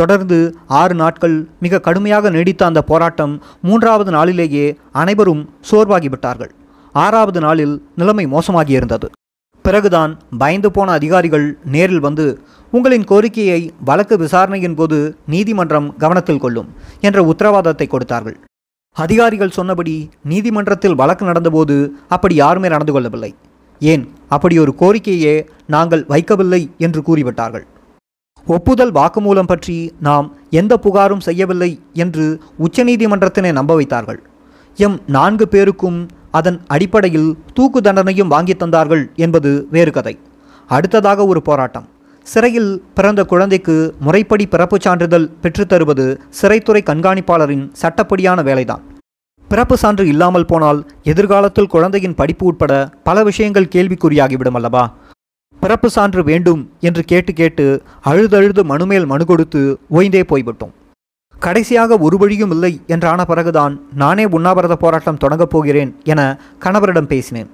தொடர்ந்து ஆறு நாட்கள் மிக கடுமையாக நீடித்த அந்த போராட்டம் மூன்றாவது நாளிலேயே அனைவரும் சோர்வாகிவிட்டார்கள். ஆறாவது நாளில் நிலைமை மோசமாகியிருந்தது. பிறகுதான் பயந்து போன அதிகாரிகள் நேரில் வந்து உங்களின் கோரிக்கையை வழக்கு விசாரணையின் போது நீதிமன்றம் கவனத்தில் கொள்ளும் என்ற உத்தரவாதத்தை கொடுத்தார்கள். அதிகாரிகள் சொன்னபடி நீதிமன்றத்தில் வழக்கு நடந்தபோது அப்படி யாருமே நடந்து கொள்ளவில்லை. ஏன்? அப்படி ஒரு கோரிக்கையே நாங்கள் வைக்கவில்லை என்று கூறிவிட்டார்கள். ஒப்புதல் வாக்குமூலம் பற்றி நாம் எந்த புகாரும் செய்யவில்லை என்று உச்சநீதிமன்றத்தினை நம்ப வைத்தார்கள். எம் நான்கு பேருக்கும் அதன் அடிப்படையில் தூக்கு தண்டனையும் வாங்கி தந்தார்கள் என்பது வேறு கதை. அடுத்ததாக ஒரு போராட்டம். சிறையில் பிறந்த குழந்தைக்கு முறைப்படி பிறப்புச் சான்றிதழ் பெற்றுத்தருவது சிறைத்துறை கண்காணிப்பாளரின் சட்டப்படியான வேலைதான். பிறப்பு சான்று இல்லாமல் போனால் எதிர்காலத்தில் குழந்தையின் படிப்பு உட்பட பல விஷயங்கள் கேள்விக்குறியாகிவிடும் அல்லவா? பிறப்பு சான்று வேண்டும் என்று கேட்டு கேட்டு அழுதழுது மனுமேல் மனு கொடுத்து ஓய்ந்தே போய்விட்டோம். கடைசியாக ஒரு வழியும் இல்லை என்றான பிறகுதான் நானே உண்ணாவிரத போராட்டம் தொடங்கப் போகிறேன் என கணவரிடம் பேசினேன்.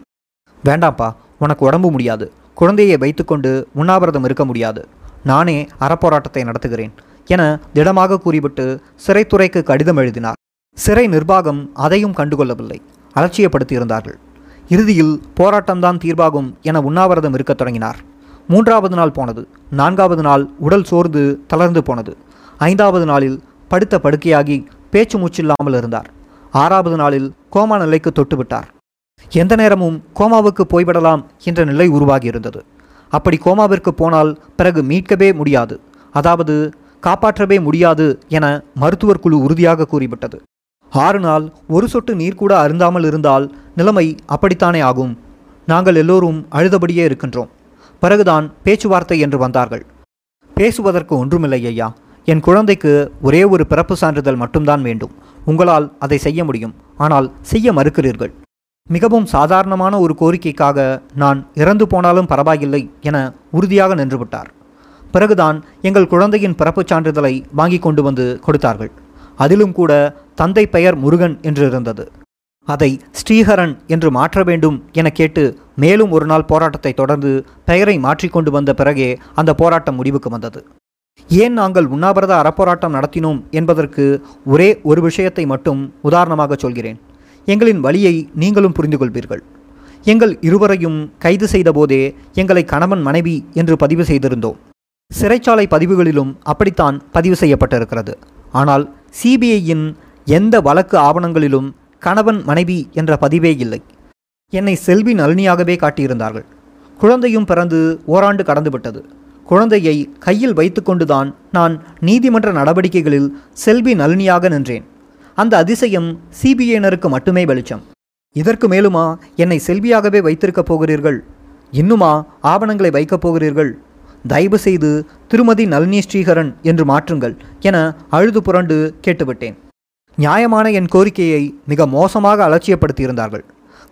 வேண்டாம்ப்பா உனக்கு உடம்பு முடியாது. குழந்தையை வைத்துக்கொண்டு உண்ணாவிரதம் இருக்க முடியாது. நானே அறப்போராட்டத்தை நடத்துகிறேன் என திடமாக கூறிவிட்டு சிறைத்துறைக்கு கடிதம் எழுதினார். சிறை நிர்வாகம் அதையும் கண்டுகொள்ளவில்லை அலட்சியப்படுத்தியிருந்தார்கள். இறுதியில் போராட்டம்தான் தீர்வாகும் என உண்ணாவிரதம் இருக்கத் தொடங்கினார். மூன்றாவது நாள் போனது நான்காவது நாள் உடல் சோர்ந்து தளர்ந்து போனது. ஐந்தாவது நாளில் படுத்த படுக்கையாகி பேச்சு மூச்சில்லாமல் இருந்தார். ஆறாவது நாளில் கோமா நிலைக்கு தொட்டுவிட்டார். எந்த நேரமும் கோமாவுக்கு போய்விடலாம் என்ற நிலை உருவாகியிருந்தது. அப்படி கோமாவிற்கு போனால் பிறகு மீட்கவே முடியாது. அதாவது காப்பாற்றவே முடியாது என மருத்துவர் குழு உறுதியாக கூறிவிட்டது. ஆறு நாள் ஒரு சொட்டு நீர் கூட அருந்தாமல் இருந்தால் நிலைமை அப்படித்தானே ஆகும். நாங்கள் எல்லோரும் அழுதபடியே இருக்கின்றோம். பிறகுதான் பேச்சுவார்த்தை என்று வந்தார்கள். பேசுவதற்கு ஒன்றுமில்லை ஐயா. என் குழந்தைக்கு ஒரே ஒரு பிறப்பு சான்றிதழ் மட்டும்தான் வேண்டும். உங்களால் அதை செய்ய முடியும். ஆனால் செய்ய மறுக்கிறீர்கள். மிகவும் சாதாரணமான ஒரு கோரிக்கைக்காக நான் இறந்து போனாலும் பரவாயில்லை என உறுதியாக நின்றுவிட்டார். பிறகுதான் எங்கள் குழந்தையின் பிறப்புச் சான்றிதழை வாங்கி கொண்டு வந்து கொடுத்தார்கள். அதிலும் கூட தந்தை பெயர் முருகன் என்று இருந்தது. அதை ஸ்ரீஹரன் என்று மாற்ற வேண்டும் என கேட்டு மேலும் ஒரு நாள் போராட்டத்தை தொடர்ந்து பெயரை மாற்றிக்கொண்டு வந்த பிறகே அந்த போராட்டம் முடிவுக்கு வந்தது. ஏன் நாங்கள் உண்ணாவிரத அறப்போராட்டம் நடத்தினோம் என்பதற்கு ஒரே ஒரு விஷயத்தை மட்டும் உதாரணமாக சொல்கிறேன். எங்களின் வழியை நீங்களும் புரிந்து கொள்வீர்கள் எங்கள் இருவரையும் கைது செய்தபோதே எங்களை கணவன் மனைவி என்று பதிவு செய்திருந்தோம். சிறைச்சாலை பதிவுகளிலும் அப்படித்தான் பதிவு செய்யப்பட்டிருக்கிறது. ஆனால் சிபிஐயின் எந்த வழக்கு ஆவணங்களிலும் கணவன் மனைவி என்ற பதிவே இல்லை. என்னை செல்வி நளினியாகவே காட்டியிருந்தார்கள். குழந்தையும் பிறந்து ஓராண்டு கடந்துவிட்டது. குழந்தையை கையில் வைத்துக்கொண்டுதான் நான் நீதிமன்ற நடவடிக்கைகளில் செல்வி நளினியாக நின்றேன். அந்த அதிசயம் சிபிஐனருக்கு மட்டுமே வெளிச்சம். இதற்கு மேலுமா என்னை செல்வியாகவே வைத்திருக்கப் போகிறீர்கள்? இன்னுமா ஆவணங்களை வைக்கப் போகிறீர்கள்? தயவு செய்து திருமதி நளினி ஸ்ரீகரன் என்று மாற்றுங்கள் என அழுது புரண்டு கேட்டுவிட்டேன். நியாயமான என் கோரிக்கையை மிக மோசமாக அலட்சியப்படுத்தியிருந்தார்கள்.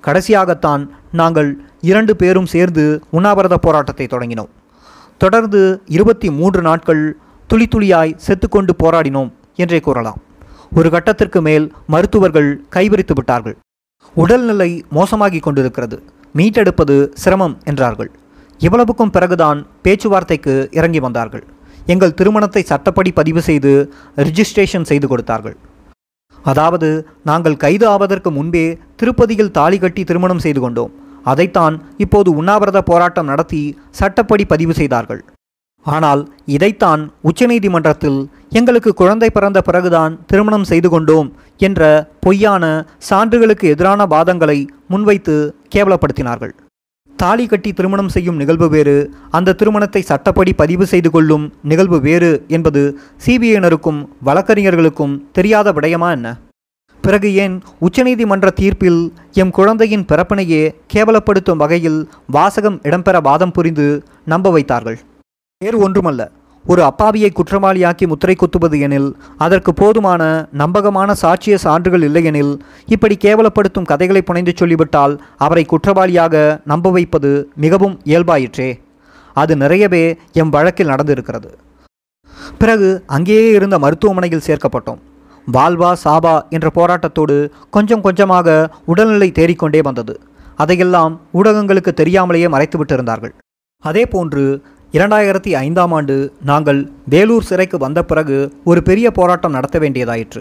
கடைசியாகத்தான் நாங்கள் இரண்டு பேரும் சேர்ந்து உண்ணாவிரத போராட்டத்தை தொடங்கினோம். தொடர்ந்து இருபத்தி மூன்று நாட்கள் துளி துளியாய் செத்துக்கொண்டு போராடினோம் என்றே கூறலாம். ஒரு கட்டத்திற்கு மேல் மருத்துவர்கள் கைவிரித்து விட்டார்கள். உடல்நிலை மோசமாகி கொண்டிருக்கிறது. மீட்டெடுப்பது சிரமம் என்றார்கள். இவ்வளவுக்கும் பிறகுதான் பேச்சுவார்த்தைக்கு இறங்கி வந்தார்கள். எங்கள் திருமணத்தை சட்டப்படி பதிவு செய்து ரிஜிஸ்ட்ரேஷன் செய்து கொடுத்தார்கள். அதாவது நாங்கள் கைது ஆவதற்கு முன்பே திருப்பதியில் தாலி கட்டி திருமணம் செய்து கொண்டோம். அதைத்தான் இப்போது உண்ணாவிரத போராட்டம் நடத்தி சட்டப்படி பதிவு செய்தார்கள். ஆனால் இதைத்தான் உச்சநீதிமன்றத்தில் எங்களுக்கு குழந்தை பிறந்த பிறகுதான் திருமணம் செய்து கொண்டோம் என்ற பொய்யான சான்றுகளுக்கு எதிரான வாதங்களை முன்வைத்து கேவலப்படுத்தினார்கள். தாலி கட்டி திருமணம் செய்யும் நிகழ்வு வேறு அந்த திருமணத்தை சட்டப்படி பதிவு செய்து கொள்ளும் நிகழ்வு வேறு என்பது சிபிஐனருக்கும் வழக்கறிஞர்களுக்கும் தெரியாத விடயமா என்ன? பிறகு ஏன் உச்சநீதிமன்ற தீர்ப்பில் எம் குழந்தையின் பிறப்பினையே கேவலப்படுத்தும் வகையில் வாசகம் இடம்பெற வாதம் புரிந்து நம்ப வைத்தார்கள்? வேறு ஒன்றுமல்ல. ஒரு அப்பாவியை குற்றவாளியாக்கி முத்திரை குத்துவது எனில் அதற்கு போதுமான நம்பகமான சாட்சிய சான்றுகள் இல்லையெனில் இப்படி கேவலப்படுத்தும் கதைகளை புனைந்து சொல்லிவிட்டால் அவரை குற்றவாளியாக நம்ப வைப்பது மிகவும் இயல்பாயிற்றே. அது நிறையவே எம் வழக்கில் நடந்திருக்கிறது. பிறகு அங்கேயே இருந்த மருத்துவமனையில் சேர்க்கப்பட்டோம். வால்வா சாபா என்ற போராட்டத்தோடு கொஞ்சம் கொஞ்சமாக உடல்நிலை தேறிக்கொண்டே வந்தது. அதையெல்லாம் ஊடகங்களுக்கு தெரியாமலேயே மறைத்து விட்டிருந்தார்கள் அதே போன்று இரண்டாயிரத்தி ஐந்தாம் ஆண்டு நாங்கள் வேலூர் சிறைக்கு வந்த பிறகு ஒரு பெரிய போராட்டம் நடத்த வேண்டியதாயிற்று.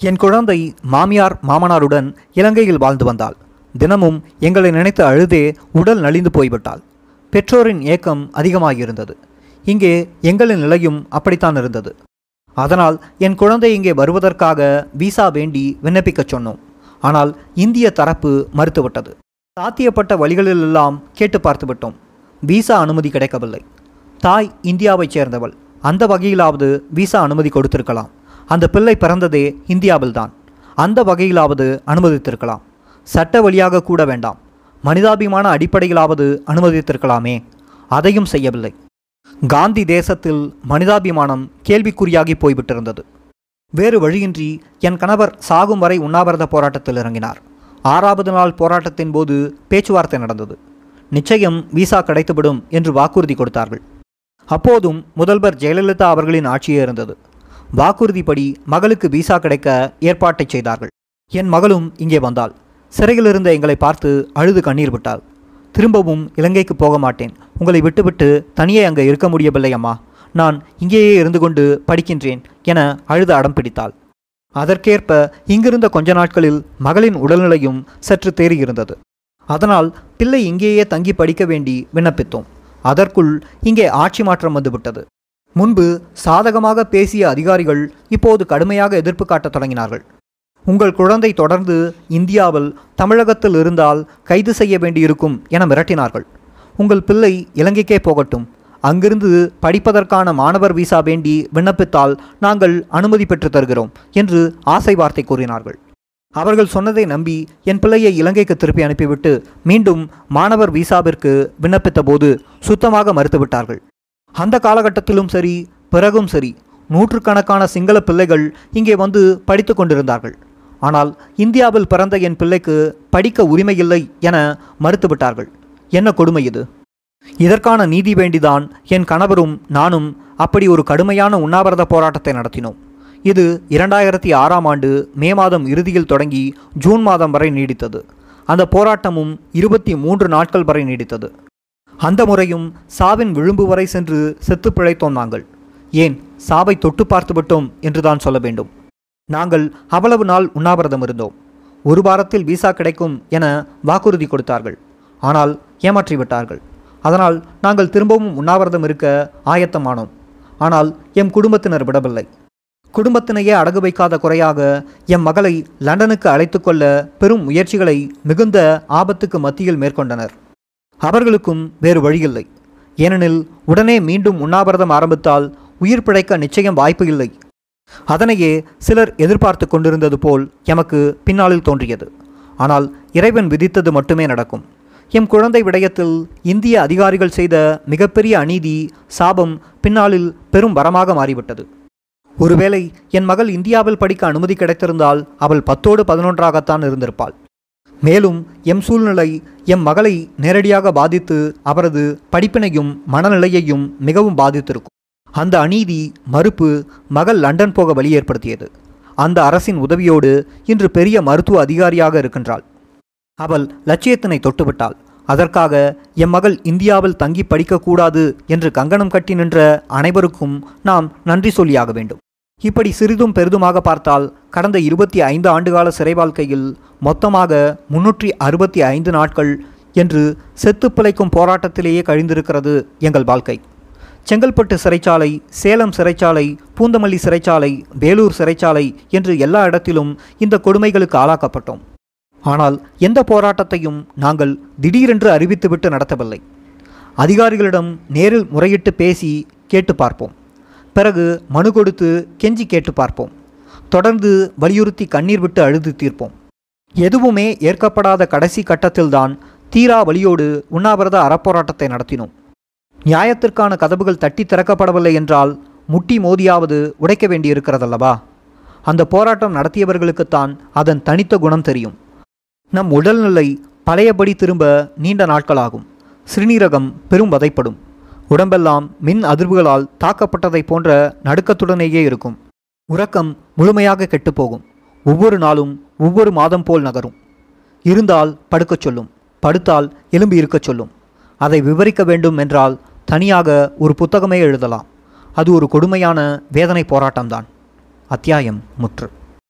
என் குழந்தை மாமியார் மாமனாருடன் இலங்கையில் வாழ்ந்து வந்தாள். தினமும் எங்களை நினைத்து அழுதே உடல் நலிந்து போய்விட்டாள். பெற்றோரின் ஏக்கம் அதிகமாகியிருந்தது. இங்கே எங்களின் நிலையும் அப்படித்தான் இருந்தது. அதனால் என் குழந்தை இங்கே வருவதற்காக விசா வேண்டி விண்ணப்பிக்கச் சொன்னோம். ஆனால் இந்திய தரப்பு மறுத்துவிட்டது. சாத்தியப்பட்ட வழிகளிலெல்லாம் கேட்டு பார்த்துவிட்டோம். விசா அனுமதி கிடைக்கவில்லை. தாய் இந்தியாவைச் சேர்ந்தவள். அந்த வகையிலாவது விசா அனுமதி கொடுத்திருக்கலாம். அந்த பிள்ளை பிறந்ததே இந்தியாவில்தான். அந்த வகையிலாவது அனுமதித்திருக்கலாம். சட்ட வழியாக கூட வேண்டாம். மனிதாபிமான அடிப்படையிலாவது அனுமதித்திருக்கலாமே. அதையும் செய்யவில்லை. காந்தி தேசத்தில் மனிதாபிமானம் கேள்விக்குறியாகி போய்விட்டிருந்தது. வேறு வழியின்றி என் கணவர் சாகும் வரை உண்ணாவிரத போராட்டத்தில் இறங்கினார். ஆறாவது நாள் போராட்டத்தின் போது பேச்சுவார்த்தை நடந்தது. நிச்சயம் விசா கிடைத்துவிடும் என்று வாக்குறுதி கொடுத்தார்கள். அப்போதும் முதல்வர் ஜெயலலிதா அவர்களின் ஆட்சியே இருந்தது. வாக்குறுதிப்படி மகளுக்கு விசா கிடைக்க ஏற்பாட்டை செய்தார்கள். என் மகளும் இங்கே வந்தாள். சிறையில் இருந்த எங்களை பார்த்து அழுது கண்ணீர் விட்டாள். திரும்பவும் இலங்கைக்கு போக மாட்டேன். உங்களை விட்டுவிட்டு தனியே அங்கே இருக்க முடியவில்லை அம்மா. நான் இங்கேயே இருந்து கொண்டு படிக்கின்றேன் என அழுது அடம் பிடித்தாள். அதற்கேற்ப இங்கிருந்த கொஞ்ச நாட்களில் மகளின் உடல்நிலையும் சற்று தேறியிருந்தது. அதனால் பிள்ளை இங்கேயே தங்கி படிக்க வேண்டி விண்ணப்பித்தோம். அதற்குள் இங்கே ஆட்சி மாற்றம் வந்துவிட்டது. முன்பு சாதகமாக பேசிய அதிகாரிகள் இப்போது கடுமையாக எதிர்ப்பு காட்டத் தொடங்கினார்கள். உங்கள் குழந்தை தொடர்ந்து இந்தியாவில் தமிழகத்தில் இருந்தால் கைது செய்ய வேண்டியிருக்கும் என மிரட்டினார்கள். உங்கள் பிள்ளை இலங்கைக்கே போகட்டும். அங்கிருந்து படிப்பதற்கான மாணவர் விசா வேண்டி விண்ணப்பித்தால் நாங்கள் அனுமதி பெற்று தருகிறோம் என்று ஆசை வார்த்தை கூறினார்கள். அவர்கள் சொன்னதை நம்பி என் பிள்ளையை இலங்கைக்கு திருப்பி அனுப்பிவிட்டு மீண்டும் மாணவர் விசாவிற்கு விண்ணப்பித்த போது சுத்தமாக மறுத்துவிட்டார்கள். அந்த காலகட்டத்திலும் சரி பிறகும் சரி நூற்றுக்கணக்கான சிங்கள பிள்ளைகள் இங்கே வந்து படித்து கொண்டிருந்தார்கள். ஆனால் இந்தியாவில் பிறந்த என் பிள்ளைக்கு படிக்க உரிமையில்லை என மறுத்துவிட்டார்கள். என்ன கொடுமை இது? இதற்கான நீதி வேண்டிதான் என் கணவரும் நானும் அப்படி ஒரு கடுமையான உண்ணாவிரத போராட்டத்தை நடத்தினோம். இது இரண்டாயிரத்தி ஆறாம் ஆண்டு மே மாதம் இறுதியில் தொடங்கி ஜூன் மாதம் வரை நீடித்தது. அந்த போராட்டமும் இருபத்தி மூன்று நாட்கள் வரை நீடித்தது. அந்த முறையும் சாவின் விளிம்பு வரை சென்று செத்து பிழைத்தோம் நாங்கள். ஏன்? சாவை தொட்டு பார்த்துவிட்டோம் என்றுதான் சொல்ல வேண்டும். நாங்கள் அவ்வளவு நாள் உண்ணாவிரதம் இருந்தோம். ஒரு வாரத்தில் விசா கிடைக்கும் என வாக்குறுதி கொடுத்தார்கள். ஆனால் ஏமாற்றி விட்டார்கள். அதனால் நாங்கள் திரும்பவும் உண்ணாவிரதம் இருக்க ஆயத்தமானோம். ஆனால் எம் குடும்பத்தினர் விடவில்லை. குடும்பத்தினையே அடகு வைக்காத குறையாக எம் மகளை லண்டனுக்கு அழைத்து கொள்ள பெரும் முயற்சிகளை மிகுந்த ஆபத்துக்கு மத்தியில் மேற்கொண்டனர். அவர்களுக்கும் வேறு வழியில்லை. ஏனெனில் உடனே மீண்டும் உண்ணாவிரதம் ஆரம்பித்தால் உயிர் பிழைக்க நிச்சயம் வாய்ப்பு இல்லை. அதனையே சிலர் எதிர்பார்த்து கொண்டிருந்தது போல் எமக்கு பின்னாளில் தோன்றியது. ஆனால் இறைவன் விதித்தது மட்டுமே நடக்கும். எம் குழந்தை விடயத்தில் இந்திய அதிகாரிகள் செய்த மிகப்பெரிய அநீதி சாபம் பின்னாளில் பெரும் வரமாக மாறிவிட்டது. ஒருவேளை என் மகள் இந்தியாவில் படிக்க அனுமதி கிடைத்திருந்தால் அவள் பத்தோடு பதினொன்றாகத்தான் இருந்திருப்பாள். மேலும் எம் சூழ்நிலை எம் மகளை நேரடியாக பாதித்து அவரது படிப்பினையும் மனநிலையையும் மிகவும் பாதித்திருக்கும். அந்த அநீதி மறுப்பு மகள் லண்டன் போக வழி ஏற்படுத்தியது. அந்த அரசின் உதவியோடு இன்று பெரிய மருத்துவ அதிகாரியாக இருக்கின்றாள். அவள் லட்சியத்தினை தொட்டுவிட்டாள். அதற்காக எம் மகள் இந்தியாவில் தங்கி படிக்கக்கூடாது என்று கங்கணம் கட்டி நின்ற அனைவருக்கும் நாம் நன்றி சொல்லியாக வேண்டும். இப்படி சிறிதும் பெரிதுமாக பார்த்தால் கடந்த இருபத்தி ஐந்து ஆண்டுகால சிறை வாழ்க்கையில் மொத்தமாக முன்னூற்றி அறுபத்தி ஐந்து நாட்கள் என்று செத்து பிழைக்கும் போராட்டத்திலேயே கழிந்திருக்கிறது எங்கள் வாழ்க்கை. செங்கல்பட்டு சிறைச்சாலை சேலம் சிறைச்சாலை பூந்தமல்லி சிறைச்சாலை வேலூர் சிறைச்சாலை என்று எல்லா இடத்திலும் இந்த கொடுமைகளுக்கு ஆளாக்கப்பட்டோம். ஆனால் எந்த போராட்டத்தையும் நாங்கள் திடீரென்று அறிவித்துவிட்டு நடத்தவில்லை. அதிகாரிகளிடம் நேரில் முறையிட்டு பேசி கேட்டு பார்ப்போம். பிறகு மனு கொடுத்து கெஞ்சி கேட்டு பார்ப்போம். தொடர்ந்து வலியுறுத்தி கண்ணீர் விட்டு அழுது தீர்ப்போம். எதுவுமே ஏற்கப்படாத கடைசி கட்டத்தில்தான் தீரா வழியோடு உண்ணாவிரத அறப்போராட்டத்தை நடத்தினோம். நியாயத்திற்கான கதவுகள் தட்டி திறக்கப்படவில்லை என்றால் முட்டி மோதியாவது உடைக்க வேண்டியிருக்கிறதல்லவா? அந்த போராட்டம் நடத்தியவர்களுக்குத்தான் அதன் தனித்த குணம் தெரியும். நம் உடல்நிலை பழையபடி திரும்ப நீண்ட நாட்களாகும். சிறுநீரகம் பெரும் வதைப்படும். உடம்பெல்லாம் மின் அதிர்வுகளால் தாக்கப்பட்டதைப் போன்ற நடுக்கத்துடனேயே இருக்கும். உறக்கம் முழுமையாக கெட்டுப்போகும். ஒவ்வொரு நாளும் ஒவ்வொரு மாதம் போல் நகரும். இருந்தால் படுக்கச் சொல்லும். படுத்தால் எலும்பி இருக்கச் சொல்லும். அதை விவரிக்க வேண்டும் என்றால் தனியாக ஒரு புத்தகமே எழுதலாம். அது ஒரு கொடுமையான வேதனை போராட்டம்தான். அத்தியாயம் முற்று.